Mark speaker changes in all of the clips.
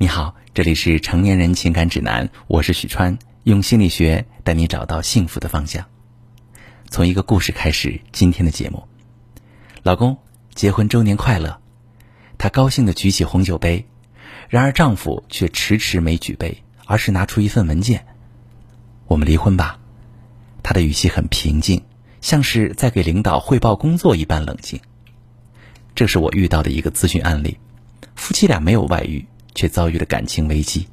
Speaker 1: 你好，这里是成年人情感指南，我是许川，用心理学带你找到幸福的方向。从一个故事开始，今天的节目。老公，结婚周年快乐！她高兴的举起红酒杯，然而丈夫却迟迟没举杯，而是拿出一份文件。我们离婚吧。他的语气很平静，像是在给领导汇报工作一般冷静。这是我遇到的一个咨询案例，夫妻俩没有外遇。却遭遇了感情危机。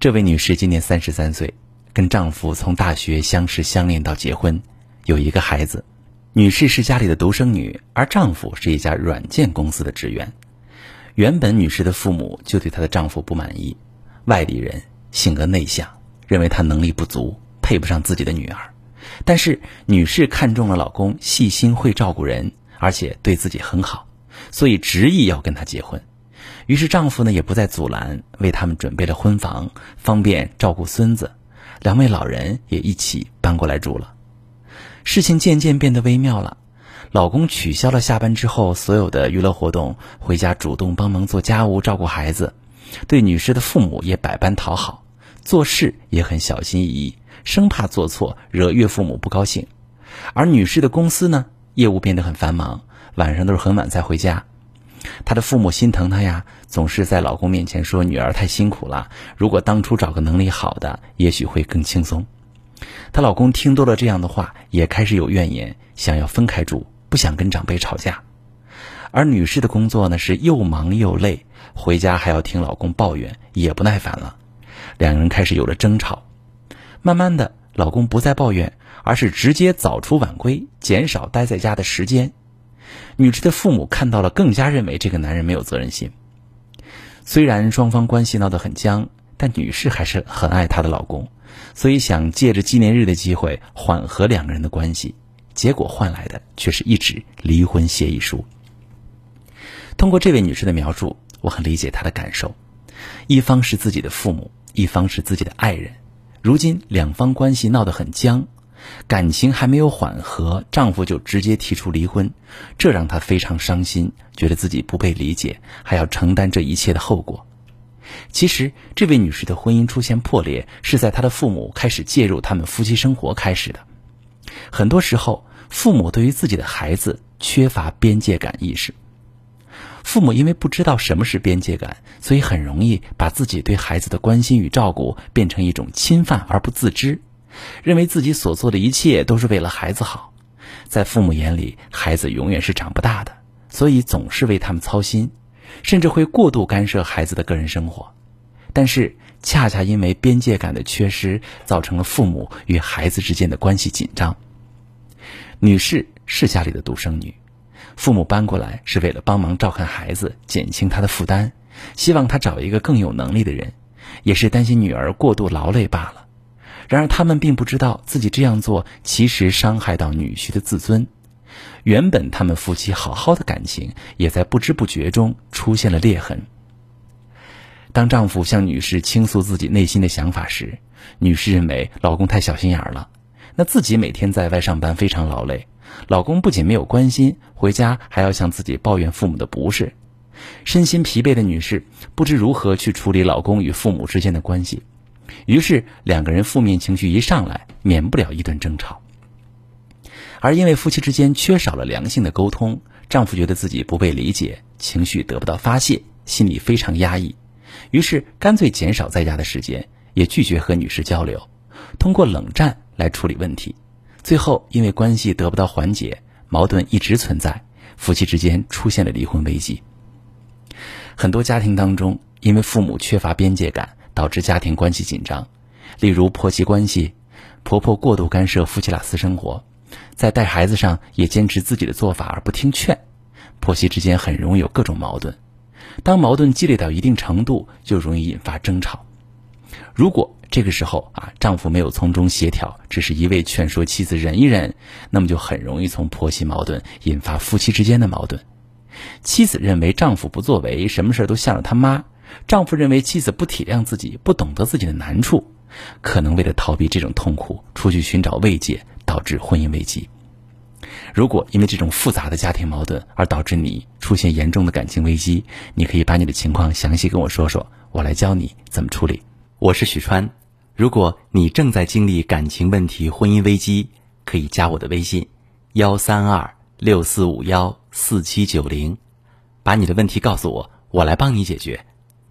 Speaker 1: 这位女士今年三十三岁，跟丈夫从大学相识相恋到结婚，有一个孩子。女士是家里的独生女，而丈夫是一家软件公司的职员。原本女士的父母就对她的丈夫不满意，外地人，性格内向，认为他能力不足，配不上自己的女儿。但是女士看中了老公细心会照顾人，而且对自己很好，所以执意要跟他结婚。于是丈夫呢也不再阻拦，为他们准备了婚房，方便照顾孙子。两位老人也一起搬过来住了。事情渐渐变得微妙了，老公取消了下班之后所有的娱乐活动，回家主动帮忙做家务、照顾孩子，对女士的父母也百般讨好，做事也很小心翼翼，生怕做错惹岳父母不高兴。而女士的公司呢，业务变得很繁忙，晚上都是很晚才回家。她的父母心疼她呀，总是在老公面前说女儿太辛苦了。如果当初找个能力好的，也许会更轻松。她老公听多了这样的话，也开始有怨言，想要分开住，不想跟长辈吵架。而女士的工作呢，是又忙又累，回家还要听老公抱怨，也不耐烦了。两人开始有了争吵。慢慢的，老公不再抱怨，而是直接早出晚归，减少待在家的时间。女士的父母看到了，更加认为这个男人没有责任心。虽然双方关系闹得很僵，但女士还是很爱她的老公，所以想借着纪念日的机会缓和两个人的关系。结果换来的却是一纸离婚协议书。通过这位女士的描述，我很理解她的感受：一方是自己的父母，一方是自己的爱人，如今两方关系闹得很僵。感情还没有缓和，丈夫就直接提出离婚，这让她非常伤心，觉得自己不被理解，还要承担这一切的后果。其实，这位女士的婚姻出现破裂，是在她的父母开始介入他们夫妻生活开始的。很多时候，父母对于自己的孩子缺乏边界感意识，父母因为不知道什么是边界感，所以很容易把自己对孩子的关心与照顾变成一种侵犯而不自知。认为自己所做的一切都是为了孩子好，在父母眼里，孩子永远是长不大的，所以总是为他们操心，甚至会过度干涉孩子的个人生活。但是，恰恰因为边界感的缺失，造成了父母与孩子之间的关系紧张。女士是家里的独生女，父母搬过来是为了帮忙照看孩子，减轻她的负担，希望她找一个更有能力的人，也是担心女儿过度劳累罢了。然而，他们并不知道自己这样做其实伤害到女婿的自尊。原本他们夫妻好好的感情，也在不知不觉中出现了裂痕。当丈夫向女士倾诉自己内心的想法时，女士认为老公太小心眼了。那自己每天在外上班非常劳累，老公不仅没有关心，回家还要向自己抱怨父母的不是。身心疲惫的女士不知如何去处理老公与父母之间的关系。于是两个人负面情绪一上来，免不了一顿争吵。而因为夫妻之间缺少了良性的沟通，丈夫觉得自己不被理解，情绪得不到发泄，心里非常压抑，于是干脆减少在家的时间，也拒绝和女士交流，通过冷战来处理问题。最后因为关系得不到缓解，矛盾一直存在，夫妻之间出现了离婚危机。很多家庭当中，因为父母缺乏边界感。导致家庭关系紧张，例如婆媳关系，婆婆过度干涉夫妻俩私生活，在带孩子上也坚持自己的做法而不听劝，婆媳之间很容易有各种矛盾。当矛盾积累到一定程度，就容易引发争吵。如果这个时候啊，丈夫没有从中协调，只是一味劝说妻子忍一忍，那么就很容易从婆媳矛盾引发夫妻之间的矛盾。妻子认为丈夫不作为，什么事都向着他妈。丈夫认为妻子不体谅自己，不懂得自己的难处，可能为了逃避这种痛苦，出去寻找慰藉，导致婚姻危机。如果因为这种复杂的家庭矛盾而导致你出现严重的感情危机，你可以把你的情况详细跟我说说，我来教你怎么处理。我是许川，如果你正在经历感情问题、婚姻危机，可以加我的微信：幺三二六四五幺四七九零，把你的问题告诉我，我来帮你解决。